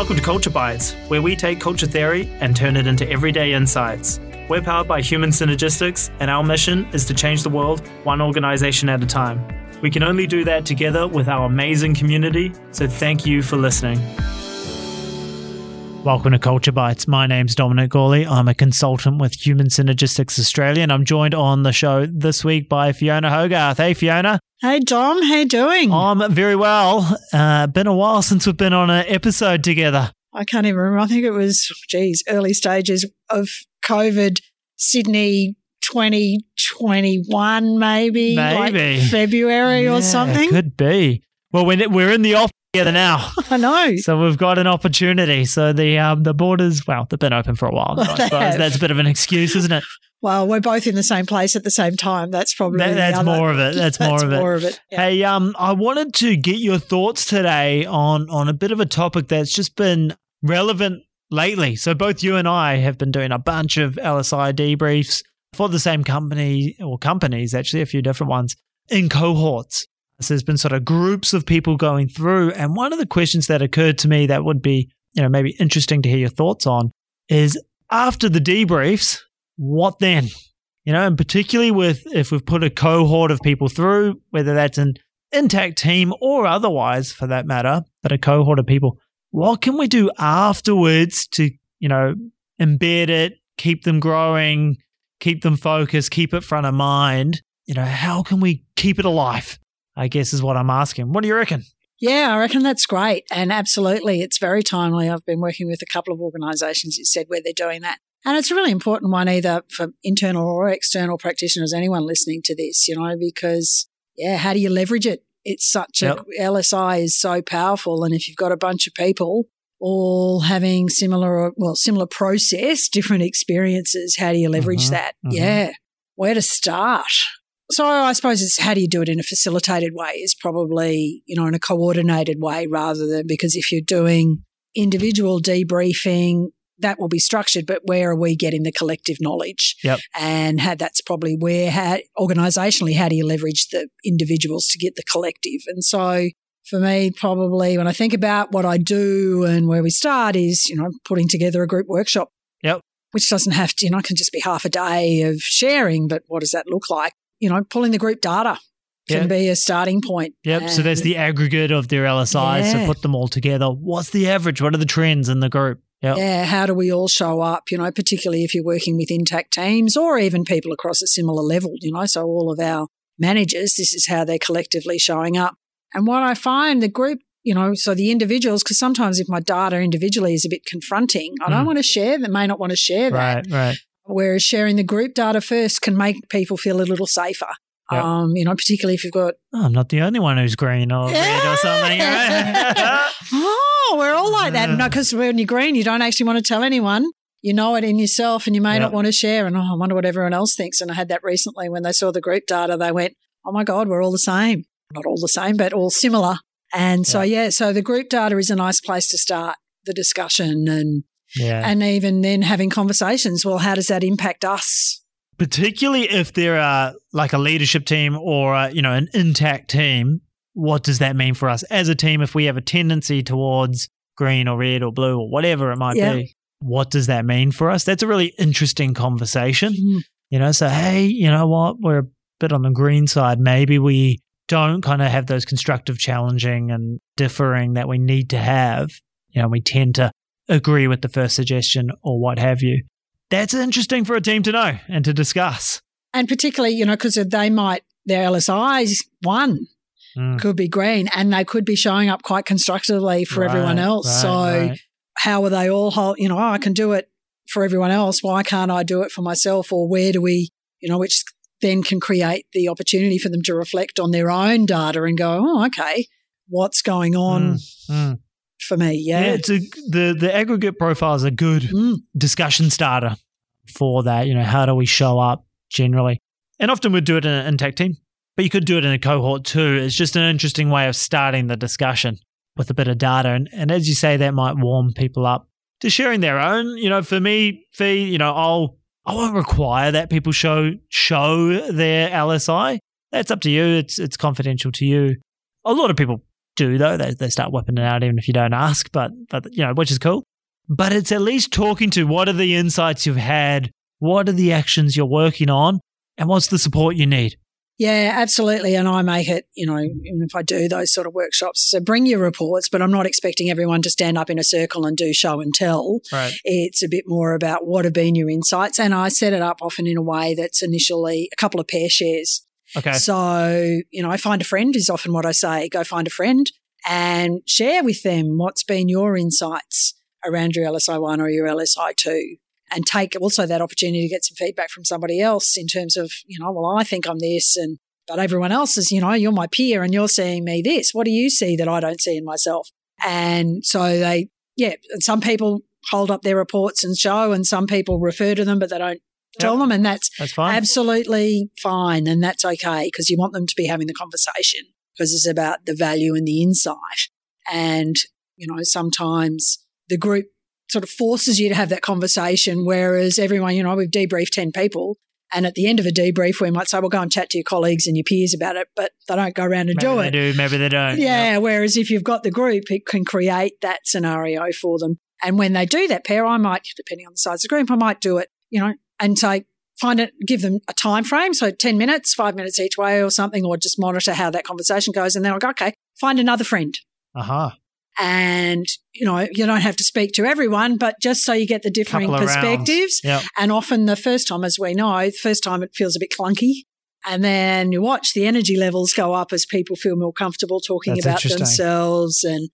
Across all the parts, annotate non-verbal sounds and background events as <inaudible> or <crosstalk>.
Welcome to Culture Bites, where we take culture theory and turn it into everyday insights. We're powered by Human Synergistics, and our mission is to change the world one organization at a time. We can only do that together with our amazing community, so thank you for listening. Welcome to Culture Bites. My name's Dominic Gawley. I'm a consultant with Human Synergistics Australia, and I'm joined on the show this week by Fiona Hogarth. Hey, Fiona. Hey, Dom. How you doing? I'm very well. Uh, been a while since we've been on an episode together. I can't even remember. I think it was, geez, early stages of COVID, Sydney 2021, maybe. Maybe. Like February Yeah, or something. Could be. Well, we're we're in the office together now. <laughs> I know. <laughs> So we've got an opportunity. So the um, the borders, well, they've been open for a while. Now, I <laughs> suppose that's a bit of an excuse, isn't it? Well, we're both in the same place at the same time. That's probably That- that's more of it. That's more of it. More of it. Yeah. Hey, um, I wanted to get your thoughts today on on a bit of a topic that's just been relevant lately. So both you and I have been doing a bunch of LSI debriefs for the same company or companies, actually, a few different ones in cohorts. So there's been sort of groups of people going through, and one of the questions that occurred to me that would be, you know, maybe interesting to hear your thoughts on is after the debriefs, what then? You know, and particularly with if we've put a cohort of people through, whether that's an intact team or otherwise for that matter, but a cohort of people, what can we do afterwards to, you know, embed it, keep them growing, keep them focused, keep it front of mind? You know, how can we keep it alive? I guess is what I'm asking. What do you reckon? Yeah, I reckon that's great. And absolutely, it's very timely. I've been working with a couple of organisations that said where they're doing that. And it's a really important one either for internal or external practitioners, anyone listening to this, you know, because yeah, how do you leverage it? It's such Yep. a LSI is so powerful. And if you've got a bunch of people all having similar, well, similar process, <laughs> different experiences, how do you leverage Mhm, that? mhm. Yeah. Where to start? So I suppose it's how do you do it in a facilitated way is probably, you know, in a coordinated way rather than because if you're doing individual debriefing, that will be structured, but where are we getting the collective knowledge? Yep. And how that's probably where, how, organisationally, how do you leverage the individuals to get the collective? And so for me, probably when I think about what I do and where we start is, you know, putting together a group workshop. Yep. Which doesn't have to, you know, it can just be half a day of sharing, but what does that look like? You know, pulling the group data can Yeah. be a starting point. Yep. So there's the aggregate of their LSIs. Yeah. So put them all together. What's the average? What are the trends in the group? Yep. Yeah, how do we all show up? You know, particularly if you're working with intact teams or even people across a similar level, you know, so all of our managers, this is how they're collectively showing up. And what I find the group, you know, so the individuals, because sometimes if my data individually is a bit confronting, I don't Mm. want to share that, may not want to share that. Right. Right. Whereas sharing the group data first can make people feel a little safer. Yep. Um, you know, particularly if you've got Oh, I'm not the only one who's green or red or something. Right? <laughs> oh, we're all like that. Yeah. No, because when you're green, you don't actually want to tell anyone. You know it in yourself and you may Yeah. not want to share. And oh, I wonder what everyone else thinks. And I had that recently when they saw the group data, they went, oh my God, we're all the same. Not all the same, but all similar. And so, yeah, so the group data is a nice place to start the discussion and, yeah. and even then having conversations. Well, how does that impact us? particularly if they're uh, like a leadership team or uh, you know an intact team what does that mean for us as a team if we have a tendency towards green or red or blue or whatever it might Yeah. be what does that mean for us that's a really interesting conversation you know so hey you know what we're a bit on the green side maybe we don't kind of have those constructive challenging and differing that we need to have you know we tend to agree with the first suggestion or what have you that's interesting for a team to know and to discuss And particularly, you know, because they might, their LSIs, one, Mm. could be green and they could be showing up quite constructively for everyone else. right, so right. how are they all hold, you know, oh, I can do it for everyone else. Why can't I do it for myself? Or where do we, you know, which then can create the opportunity for them to reflect on their own data and go, oh, okay, what's going on Mm, mm. For me? Yeah, Yeah. it's a, the the aggregate profile is a good Mm. discussion starter for that. You know, how do we show up generally? And often we'd do it in an intact team, but you could do it in a cohort too. It's just an interesting way of starting the discussion with a bit of data. And, and as you say, that might warm people up to sharing their own. You know, for me, Fee, you know, I'll I won't require that people show show their LSI. That's up to you. It's it's confidential to you. A lot of people do though. They, they start whipping it out even if you don't ask, but, but, you know, which is cool. But it's at least talking to what are the insights you've had? What are the actions you're working on? And what's the support you need? Yeah, absolutely. And I make it, you know, even if I do those sort of workshops, so bring your reports, but I'm not expecting everyone to stand up in a circle and do show and tell. Right. It's a bit more about what have been your insights. And I set it up often in a way that's initially a couple of pair shares. Okay. So, you know, I find a friend is often what I say. Go find a friend and share with them what's been your insights around your LSI1 or your LSI2 and take also that opportunity to get some feedback from somebody else in terms of, you know, well, I think I'm this and, but everyone else is, you know, you're my peer and you're seeing me this. What do you see that I don't see in myself? And so they, yeah, and some people hold up their reports and show and some people refer to them, but they don't tell them. And that's, That's fine. absolutely fine. And that's okay because you want them to be having the conversation because it's about the value and the insight. And, you know, sometimes the group sort of forces you to have that conversation. Whereas everyone, you know, we've debriefed 10 people. And at the end of a debrief, we might say, well, go and chat to your colleagues and your peers about it, but they don't go around and maybe do they it. do, maybe they don't. Yeah. Whereas if you've got the group, it can create that scenario for them. And when they do that pair, I might, depending on the size of the group, I might do it, you know, and say, find it, give them a time frame. So 10 minutes, five minutes each way or something, or just monitor how that conversation goes. And then I'll go, okay, find another friend. Uh huh. And, you know, you don't have to speak to everyone, but just so you get the differing Couple perspectives. Yeah. And often the first time, as we know, the first time it feels a bit clunky. And then you watch the energy levels go up as people feel more comfortable talking That's about themselves. And,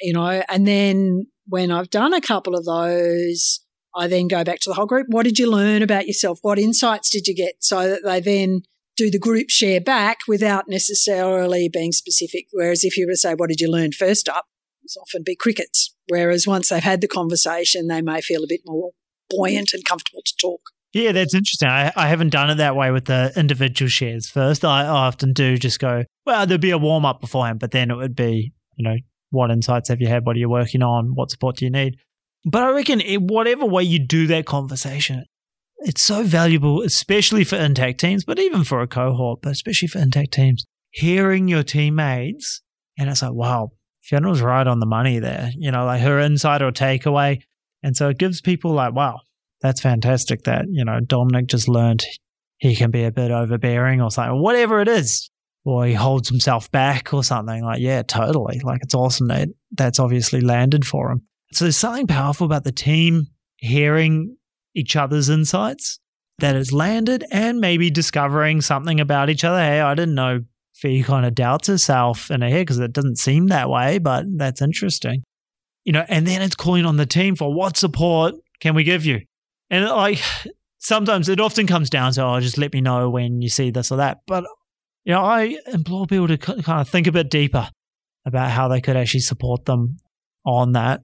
you know, and then when I've done a couple of those, I then go back to the whole group. What did you learn about yourself? What insights did you get? So that they then do the group share back without necessarily being specific. Whereas if you were to say, what did you learn first up? It's often be crickets. Whereas once they've had the conversation, they may feel a bit more buoyant and comfortable to talk. Yeah, that's interesting. I, I haven't done it that way with the individual shares first. I, I often do just go, well, there'd be a warm up beforehand, but then it would be, you know, what insights have you had? What are you working on? What support do you need? But I reckon it, whatever way you do that conversation, it's so valuable, especially for intact teams, but even for a cohort, but especially for intact teams. Hearing your teammates, and it's like, wow, Fiona's right on the money there. You know, like her insight or takeaway. And so it gives people like, wow, that's fantastic that, you know, Dominic just learned he can be a bit overbearing or something, whatever it is. Or he holds himself back or something. Like, yeah, totally. Like, it's awesome that that's obviously landed for him. So there's something powerful about the team hearing each other's insights that has landed and maybe discovering something about each other. Hey, I didn't know Fee kind of doubts herself in her head because it doesn't seem that way, but that's interesting. You know, and then it's calling on the team for what support can we give you? And like sometimes it often comes down to, oh, just let me know when you see this or that. But, you know, I implore people to kind of think a bit deeper about how they could actually support them on that.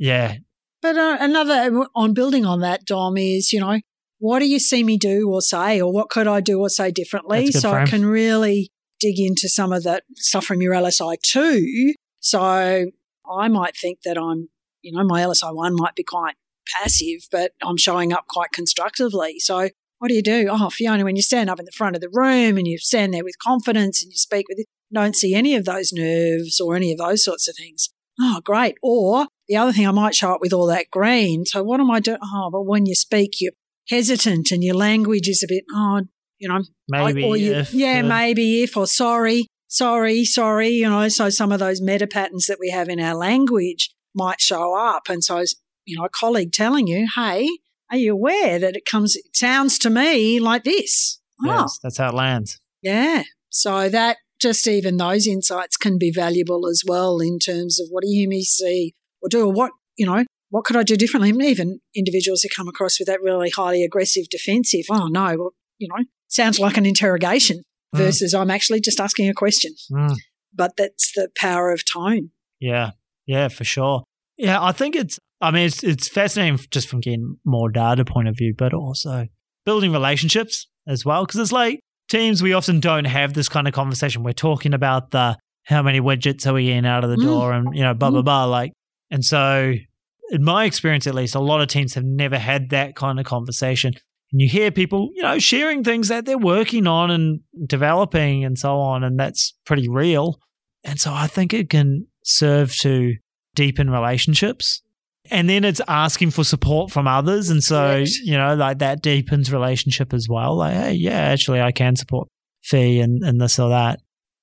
Yeah. But uh, another on building on that, Dom, is, you know, what do you see me do or say, or what could I do or say differently? So I can really dig into some of that stuff from your LSI too. So I might think that I'm, you know, my LSI one might be quite passive, but I'm showing up quite constructively. So what do you do? Oh, Fiona, when you stand up in the front of the room and you stand there with confidence and you speak with it, don't see any of those nerves or any of those sorts of things. Oh, great. Or the other thing, I might show up with all that green. So what am I doing? Oh, but when you speak, you're hesitant and your language is a bit, oh, you know, Maybe or you, if, yeah, uh, maybe if or sorry, sorry, sorry. You know, so some of those meta patterns that we have in our language might show up, and so you know, a colleague telling you, "Hey, are you aware that it comes? It sounds to me like this." Oh, Yes, that's how it lands. yeah. So that just even those insights can be valuable as well in terms of what do you me see or do or what you know what could I do differently? Even individuals who come across with that really highly aggressive defensive. Oh no, well, you know, sounds like an interrogation Mm. versus I'm actually just asking a question. Mm. But that's the power of tone. Yeah, yeah, for sure. Yeah, I think it's. I mean, it's it's fascinating just from getting more data point of view, but also building relationships as well. Because it's like teams, we often don't have this kind of conversation. We're talking about the how many widgets are we getting out of the Mm. door, and you know, blah blah Mm. blah. Like, and so in my experience, at least, a lot of teams have never had that kind of conversation. And you hear people, you know, sharing things that they're working on and developing and so on, and that's pretty real. And so I think it can serve to deepen relationships. And then it's asking for support from others. And so, Correct. you know, like that deepens relationship as well. Like, hey, yeah, actually I can support Fee and, and this or that.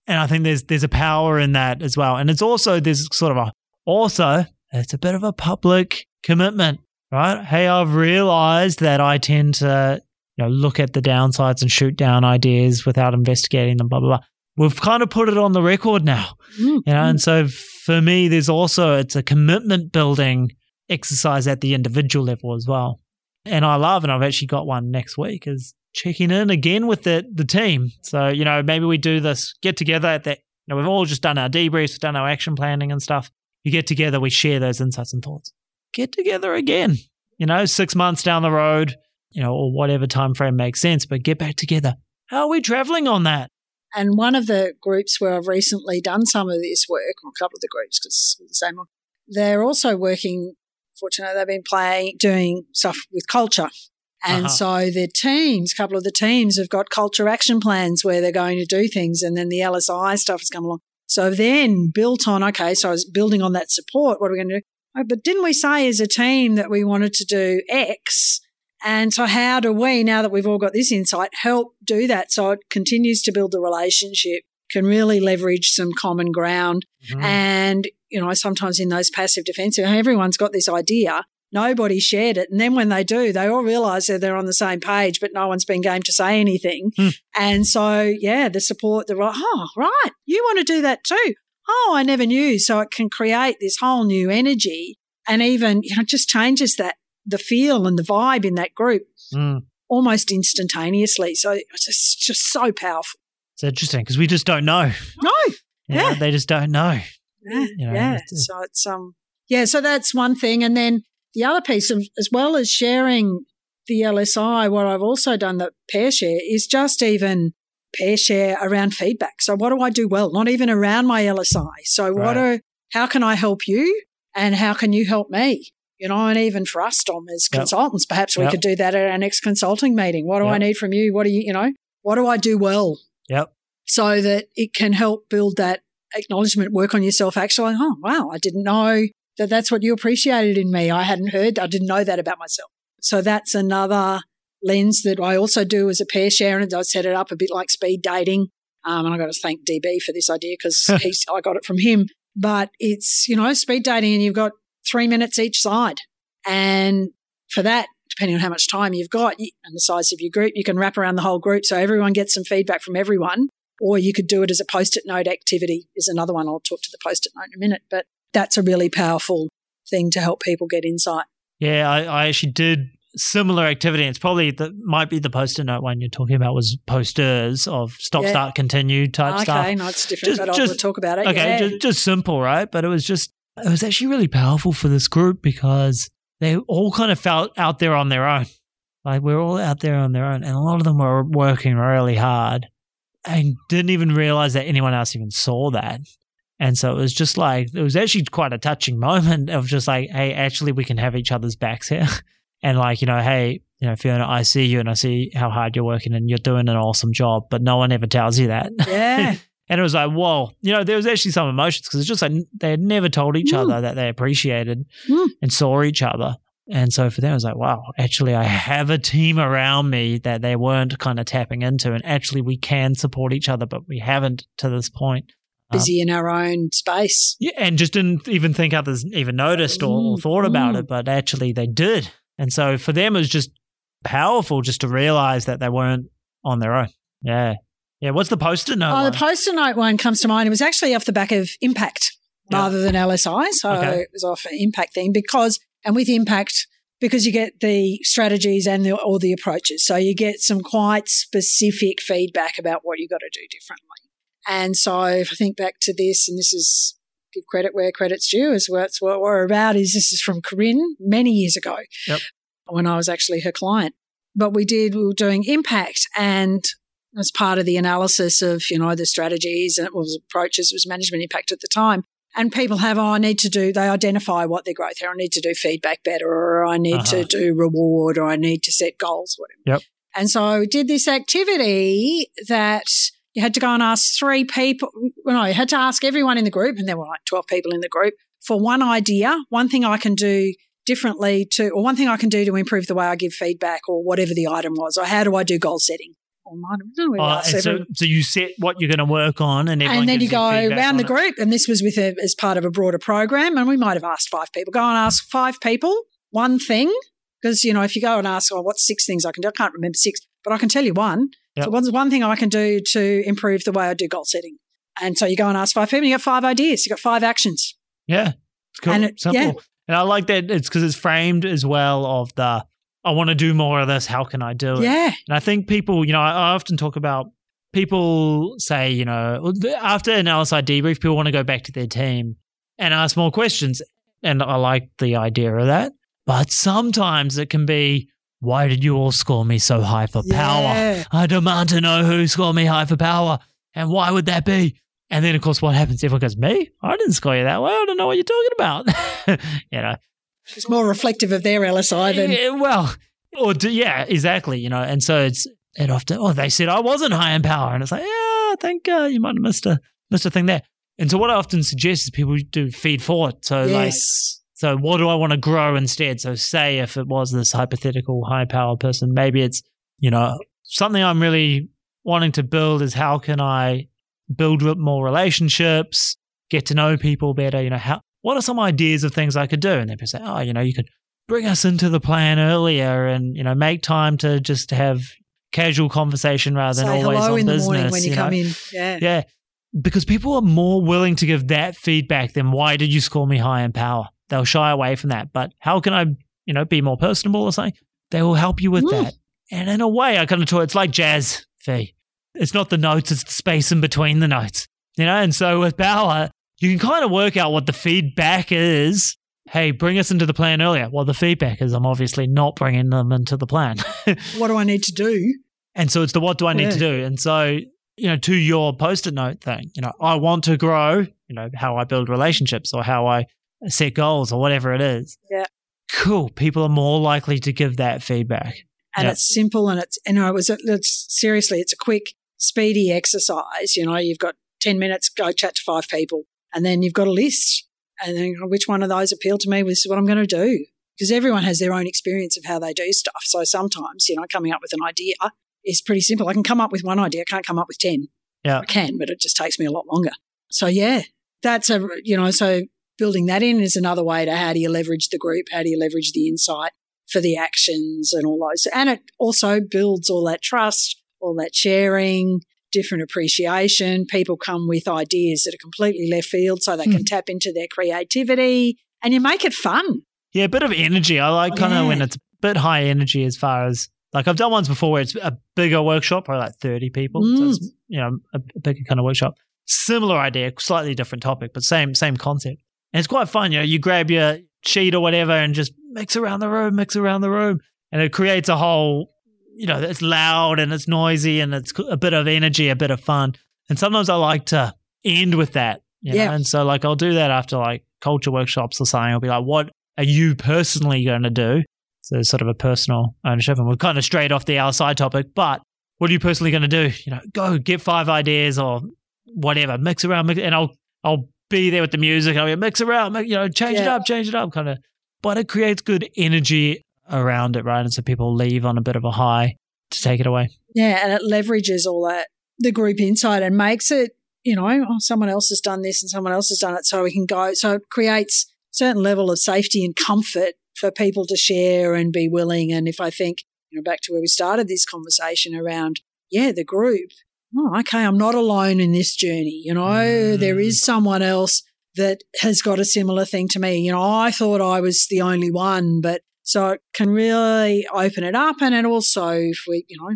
And I think there's there's a power in that as well. And it's also there's sort of a also it's a bit of a public commitment, right? Hey, I've realized that I tend to, you know, look at the downsides and shoot down ideas without investigating them, blah blah blah. We've kind of put it on the record now. Mm. You know, and so for me, there's also it's a commitment building exercise at the individual level as well. And I love, and I've actually got one next week, is checking in again with the the team. So you know, maybe we do this get together at that. You know, we've all just done our debriefs, we've done our action planning and stuff. You get together, we share those insights and thoughts. Get together again. You know, six months down the road, you know, or whatever time frame makes sense, but get back together. How are we traveling on that? And one of the groups where I've recently done some of this work, or a couple of the groups, because it's the same one, they're also working. Fortunately, they've been playing, doing stuff with culture. And Uh-huh. so their teams, a couple of the teams have got culture action plans where they're going to do things. And then the LSI stuff has come along. So then built on, okay, so I was building on that support. What are we going to do? Oh, but didn't we say as a team that we wanted to do X? And so how do we, now that we've all got this insight, help do that so it continues to build the relationship, can really leverage some common ground. Mm. And, you know, sometimes in those passive defensive, everyone's got this idea. Nobody shared it. And then when they do, they all realize that they're on the same page, but no one's been game to say anything. Hmm. And so, yeah, the support, the right, oh, right, you want to do that too. Oh, I never knew. So it can create this whole new energy and even, you know, just changes that, the feel and the vibe in that group Mm. almost instantaneously. So it's just, just so powerful. It's interesting because we just don't know. No. Know, Yeah. they just don't know. Yeah. You know, yeah. it's- So it's um yeah, so that's one thing. And then the other piece of as well as sharing the LSI, what I've also done that pair share is just even pair share around feedback. So what do I do well? Not even around my LSI. So what Right. are how can I help you and how can you help me? You know, and even for us, Dom, as Yep. consultants, perhaps we Yep. could do that at our next consulting meeting. What do I need from you? What do you, you know, what do I do well? Yep. so that it can help build that acknowledgement work on yourself actually oh wow i didn't know that that's what you appreciated in me. I hadn't heard i didn't know that about myself. So that's another lens that i also do as a pair share and i set it up a bit like speed dating. Um, and i got to thank db for this idea because <laughs> i got it from him. But it's you know speed dating and you've got three minutes each side. And for that depending on how much time you've got and the size of your group you can wrap around the whole group so everyone gets some feedback from everyone or you could do it as a post-it note activity is another one i'll talk to the post-it note in a minute but that's a really powerful thing to help people get insight Yeah, I, I actually did similar activity. It's probably the might be the post-it note one you're talking about was posters of stop, Yeah. start, continue type okay stuff. Okay, no it's different Just- but i'll talk about it Okay, yeah. just, just simple, right? But it was just it was actually really powerful for this group because they all kind of felt out there on their own. Like we're all out there on their own, and a lot of them were working really hard and didn't even realize that anyone else even saw that. And so it was just like it was actually quite a touching <laughs> moment of just like, hey, actually we can have each other's backs here. <laughs> And like, you know, hey, you know, Fiona, I see you and I see how hard you're working and you're doing an awesome job, but no one ever tells you that. yeah <laughs> And it was like, whoa, you know, there was actually some emotions because it's just like they had never told each Mm. other that they appreciated Mm. and saw each other. And so for them, it was like, wow, actually, I have a team around me that they weren't kind of tapping into. And actually, we can support each other, but we haven't to this point. Um, busy in our own space Yeah, and just didn't even think others even noticed or, or Mm, thought about mm. it, but actually they did. And so for them, it was just powerful just to realize that they weren't on their own. Yeah. Yeah. What's the poster note? oh one? the post-it note one comes to mind it was actually off the back of impact Yeah. rather than lsi so Okay. it was off an impact thing because and with impact because you get the strategies and the, all the approaches. So you get some quite specific feedback about what you've got to do differently. And so if I think back to this, and this is give credit where credit's due, is what, what we're about is this is from Corinne many years ago Yep. when I was actually her client. But we did, we were doing impact and as part of the analysis of, you know, the strategies and it was approaches, it was management impact at the time. And people have, oh, I need to do, they identify what their growth are. I need to do feedback better, or I need Uh-huh. to do reward, or I need to set goals, whatever. Yep. And so I did this activity that, you had to go and ask three people. Well, no, you had to ask everyone in the group, and there were like 12 people in the group for one idea, one thing I can do differently to, or one thing I can do to improve the way I give feedback or whatever the item was, or how do I do goal setting? Oh, so, so you set what you're going to work on, and and then you go around the group, and this was with a, as part of a broader program, and we might have asked five people. Go and ask five people one thing, because you know if you go and ask, oh, what's six things I can do? I can't remember six, but I can tell you one. Yep. So what's one thing I can do to improve the way I do goal setting? And so you go and ask five people, you got five ideas, you got five actions. Yeah, it's cool. And it, Simple. Yeah. And I like that it's because it's framed as well of the I want to do more of this. How can I do it? Yeah. And I think people, you know, I, I often talk about people say, you know, after an LSI debrief, people want to go back to their team and ask more questions. And I like the idea of that. But sometimes it can be, why did you all score me so high for power? I demand to know who scored me high for power. And why would that be? And then, of course, what happens? Everyone goes, Me? I didn't score you that way. I don't know what you're talking about. <laughs> you know, it's more reflective of their LSI than. Yeah, well, or do, yeah, exactly. You know, and so it's, it often, oh, they said I wasn't high in power. And it's like, yeah, I think uh, you might have missed a, missed a thing there. And so what I often suggest is people do feed forward. So, yes. like, so what do I want to grow instead? So, say if it was this hypothetical high power person, maybe it's, you know, something I'm really wanting to build is how can I build more relationships, get to know people better. You know, how what are some ideas of things I could do? And they say, oh, you know, you could bring us into the plan earlier, and you know, make time to just have casual conversation rather than say always hello on in business. The morning when you, you come know? in, yeah, yeah, because people are more willing to give that feedback than why did you score me high in power? They'll shy away from that. But how can I, you know, be more personable or something? They will help you with mm. that. And in a way, I kind of talk, it's like jazz Fee. It's not the notes, it's the space in between the notes. You know, and so with power, you can kind of work out what the feedback is. Hey, bring us into the plan earlier. Well, the feedback is I'm obviously not bringing them into the plan. <laughs> what do I need to do? And so it's the what do I need yeah. to do? And so, you know, to your post it note thing, you know, I want to grow, you know, how I build relationships or how I set goals or whatever it is. Yeah. Cool. People are more likely to give that feedback. And yep. it's simple and it's, you know, it was, it's seriously, it's a quick speedy exercise. You know, you've got 10 minutes, go chat to five people, and then you've got a list. And then which one of those appealed to me? This is what I'm going to do. Because everyone has their own experience of how they do stuff. So sometimes, you know, coming up with an idea is pretty simple. I can come up with one idea, I can't come up with 10. Yeah. I can, but it just takes me a lot longer. So, yeah, that's a, you know, so building that in is another way to how do you leverage the group? How do you leverage the insight for the actions and all those? And it also builds all that trust all that sharing, different appreciation. People come with ideas that are completely left field so they can hmm. tap into their creativity and you make it fun. Yeah, a bit of energy. I like kind of yeah. when it's a bit high energy as far as like I've done ones before where it's a bigger workshop, probably like 30 people. Mm. So it's, you know, a, a bigger kind of workshop. Similar idea, slightly different topic, but same same concept. And it's quite fun. You know, you grab your sheet or whatever and just mix around the room, mix around the room. And it creates a whole you know, it's loud and it's noisy and it's a bit of energy, a bit of fun. And sometimes I like to end with that. yeah. Know? And so, like, I'll do that after like culture workshops or something. I'll be like, what are you personally going to do? So, sort of a personal ownership. And we're kind of straight off the outside topic, but what are you personally going to do? You know, go get five ideas or whatever, mix around, mix, and I'll, I'll be there with the music. I'll be mix around, you know, change yeah. it up, change it up, kind of. But it creates good energy around it, right? And so people leave on a bit of a high to take it away. Yeah, and it leverages all that the group insight and makes it, you know, oh, someone else has done this and someone else has done it, so we can go. So it creates a certain level of safety and comfort for people to share and be willing. And if I think, you know, back to where we started this conversation around, yeah, the group. Oh, okay, I'm not alone in this journey. You know, mm. there is someone else that has got a similar thing to me. You know, I thought I was the only one, but so it can really open it up. And it also, if we, you know,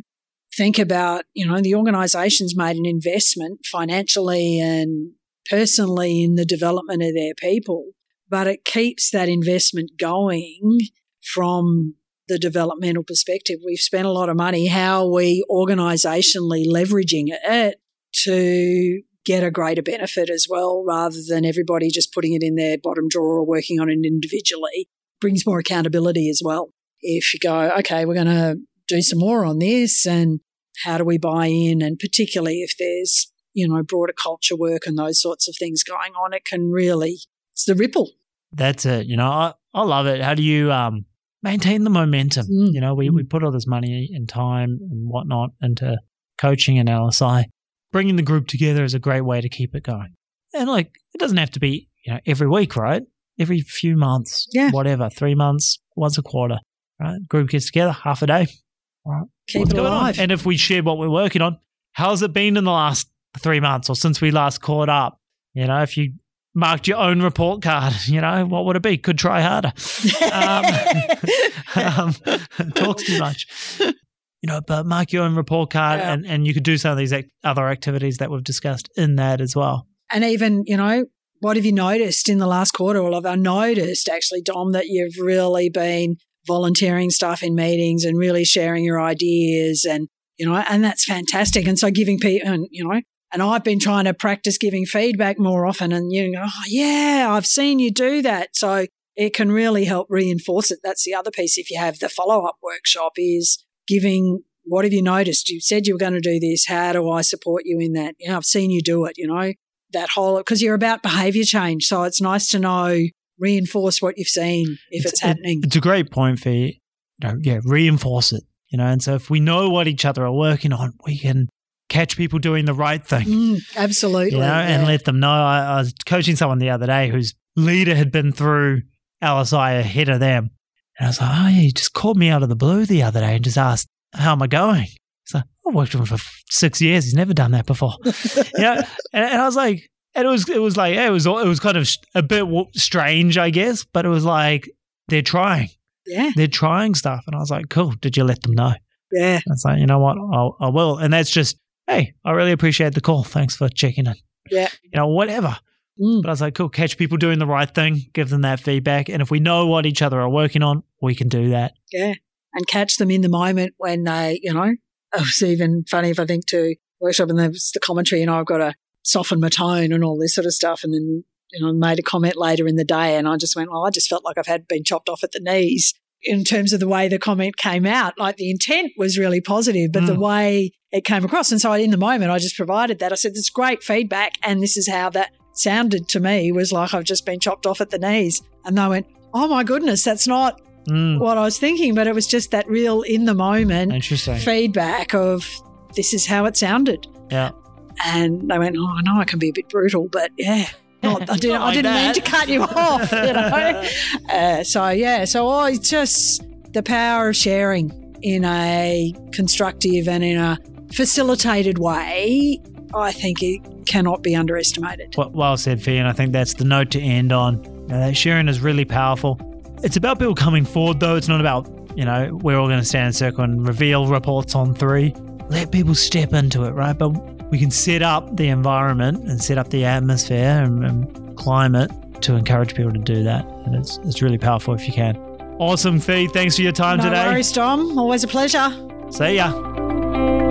think about, you know, the organization's made an investment financially and personally in the development of their people, but it keeps that investment going from the developmental perspective. We've spent a lot of money. How are we organizationally leveraging it to get a greater benefit as well, rather than everybody just putting it in their bottom drawer or working on it individually? Brings more accountability as well. If you go, okay, we're going to do some more on this and how do we buy in? And particularly if there's, you know, broader culture work and those sorts of things going on, it can really, it's the ripple. That's it. You know, I, I love it. How do you um, maintain the momentum? Mm. You know, we, we put all this money and time and whatnot into coaching and LSI. Bringing the group together is a great way to keep it going. And like, it doesn't have to be, you know, every week, right? Every few months, Yeah. whatever, three months, once a quarter, right? Group gets together, half a day, right? Keep What's it going on? alive. And if we share what we're working on, how's it been in the last three months or since we last caught up? You know, if you marked your own report card, <laughs> you know, what would it be? Could try harder. Um, <laughs> um, <laughs> talks too much. You know, but mark your own report card Yeah. and, and you could do some of these other activities that we've discussed in that as well. and even, you know, what have you noticed in the last quarter? Well, I've noticed actually, Dom, that you've really been volunteering stuff in meetings and really sharing your ideas and, you know, and that's fantastic. And so giving people, and, you know, and I've been trying to practice giving feedback more often and you go, oh, yeah, I've seen you do that. So it can really help reinforce it. That's the other piece. If you have the follow up workshop is giving, what have you noticed? You said you were going to do this. How do I support you in that? You know, I've seen you do it, you know, that whole, because you're about behavior change. So it's nice to know, reinforce what you've seen if it's, it- happening. it's a great point for you. know, yeah, reinforce it. You know, and so if we know what each other are working on, we can catch people doing the right thing. Mm, absolutely. you know, and let them know. I, I was coaching someone the other day whose leader had been through LSI ahead of them. And I was like, oh, yeah, he just called me out of the blue the other day and just asked, how am I going? I've worked with him for six years. He's never done that before. <laughs> know, and, and I was like, and it was, it was like, it was, it was kind of a bit strange, I guess, but it was like, they're trying, yeah. they're trying stuff. And I was like, cool. Did you let them know? Yeah. It's like, you know what? I'll, I will. And that's just, hey, I really appreciate the call. Thanks for checking in. Yeah. You know, whatever. Mm. But I was like, cool, catch people doing the right thing, give them that feedback. And if we know what each other are working on, we can do that. Yeah. And catch them in the moment when they, you know, it was even funny if I think to workshop and there was the commentary, you know, I've got to soften my tone and all this sort of stuff. And then, you know, I made a comment later in the day and I just went, well, I just felt like I've had been chopped off at the knees in terms of the way the comment came out. Like the intent was really positive, but the Mm. way it came across. And so in the moment, I just provided that. I said, it's great feedback. And this is how that sounded to me was like I've just been chopped off at the knees. And they went, oh my goodness, that's not Mm, what I was thinking, but it was just that real in the moment feedback of this is how it sounded. Yeah. And they went, Oh, I know I can be a bit brutal, but yeah. Not, I <laughs> didn't, Not I didn't mean to cut you off, you know. <laughs> Uh, so yeah, so oh, it's just the power of sharing in a constructive and in a facilitated way. I think it cannot be underestimated. Well, well said, Fee. And I think that's the note to end on. That sharing is really powerful. It's about people coming forward, though. It's not about, you know, we're all going to stand in a circle and reveal reports on three. Let people step into it, right? But we can set up the environment and set up the atmosphere and, and climate to encourage people to do that. And it's, it's really powerful if you can. Awesome, Fee. Thanks for your time No today. worries, Dom. Always a pleasure. See ya.